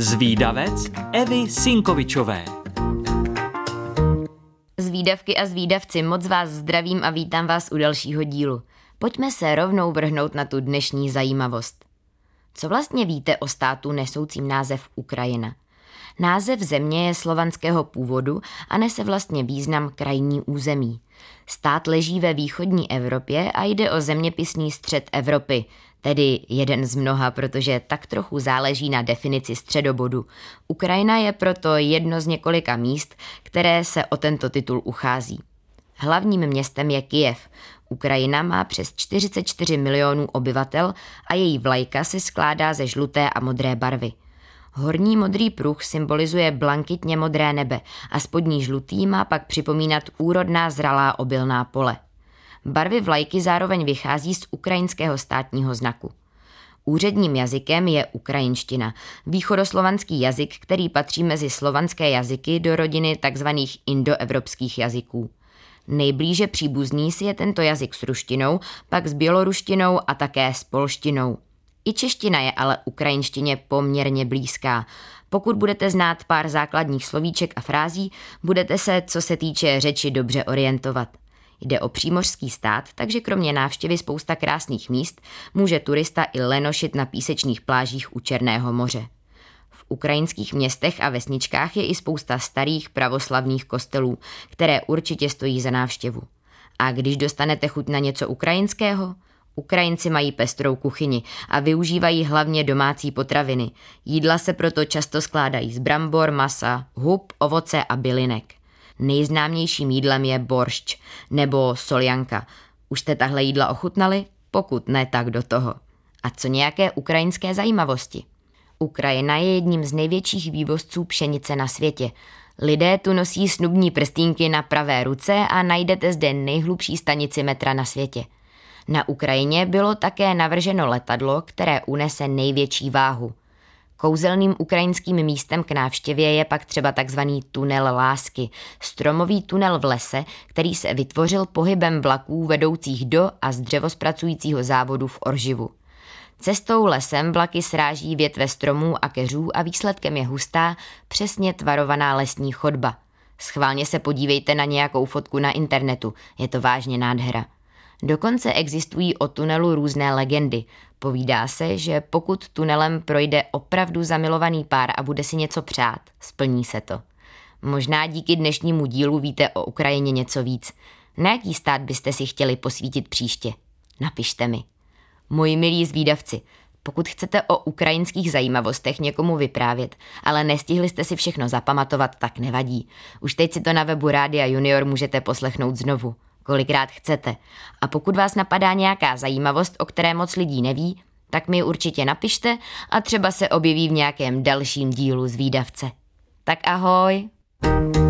Zvídavec Evy Sinkovičové. Zvídavky a zvídavci, moc vás zdravím a vítám vás u dalšího dílu. Pojďme se rovnou vrhnout na tu dnešní zajímavost. Co vlastně víte o státu nesoucím název Ukrajina? Název země je slovanského původu a nese vlastně význam krajní území. Stát leží ve východní Evropě a jde o zeměpisný střed Evropy, tedy jeden z mnoha, protože tak trochu záleží na definici středobodu. Ukrajina je proto jedno z několika míst, které se o tento titul uchází. Hlavním městem je Kijev. Ukrajina má přes 44 milionů obyvatel a její vlajka se skládá ze žluté a modré barvy. Horní modrý pruh symbolizuje blankitně modré nebe a spodní žlutý má pak připomínat úrodná zralá obilná pole. Barvy vlajky zároveň vychází z ukrajinského státního znaku. Úředním jazykem je ukrajinština, východoslovanský jazyk, který patří mezi slovanské jazyky do rodiny tzv. indoevropských jazyků. Nejblíže příbuzný si je tento jazyk s ruštinou, pak s běloruštinou a také s polštinou. I čeština je ale ukrajinštině poměrně blízká. Pokud budete znát pár základních slovíček a frází, budete se, co se týče řeči, dobře orientovat. Jde o přímořský stát, takže kromě návštěvy spousta krásných míst může turista i lenošit na písečných plážích u Černého moře. V ukrajinských městech a vesničkách je i spousta starých pravoslavných kostelů, které určitě stojí za návštěvu. A když dostanete chuť na něco ukrajinského, Ukrajinci mají pestrou kuchyni a využívají hlavně domácí potraviny. Jídla se proto často skládají z brambor, masa, hub, ovoce a bylinek. Nejznámějším jídlem je boršč nebo soljanka. Už jste tahle jídla ochutnali? Pokud ne, tak do toho. A co nějaké ukrajinské zajímavosti? Ukrajina je jedním z největších vývozců pšenice na světě. Lidé tu nosí snubní prstínky na pravé ruce a najdete zde nejhlubší stanici metra na světě. Na Ukrajině bylo také navrženo letadlo, které unese největší váhu. Kouzelným ukrajinským místem k návštěvě je pak třeba takzvaný tunel lásky, stromový tunel v lese, který se vytvořil pohybem vlaků vedoucích do a z dřevospracujícího závodu v Orživu. Cestou lesem vlaky sráží větve stromů a keřů a výsledkem je hustá, přesně tvarovaná lesní chodba. Schválně se podívejte na nějakou fotku na internetu, je to vážně nádhera. Dokonce existují o tunelu různé legendy. Povídá se, že pokud tunelem projde opravdu zamilovaný pár a bude si něco přát, splní se to. Možná díky dnešnímu dílu víte o Ukrajině něco víc. Na jaký stát byste si chtěli posvítit příště? Napište mi. Moji milí zvídavci, pokud chcete o ukrajinských zajímavostech někomu vyprávět, ale nestihli jste si všechno zapamatovat, tak nevadí. Už teď si to na webu Rádia Junior můžete poslechnout znovu kolikrát chcete. A pokud vás napadá nějaká zajímavost, o které moc lidí neví, tak mi určitě napište a třeba se objeví v nějakém dalším dílu z výdavce. Tak ahoj! thank you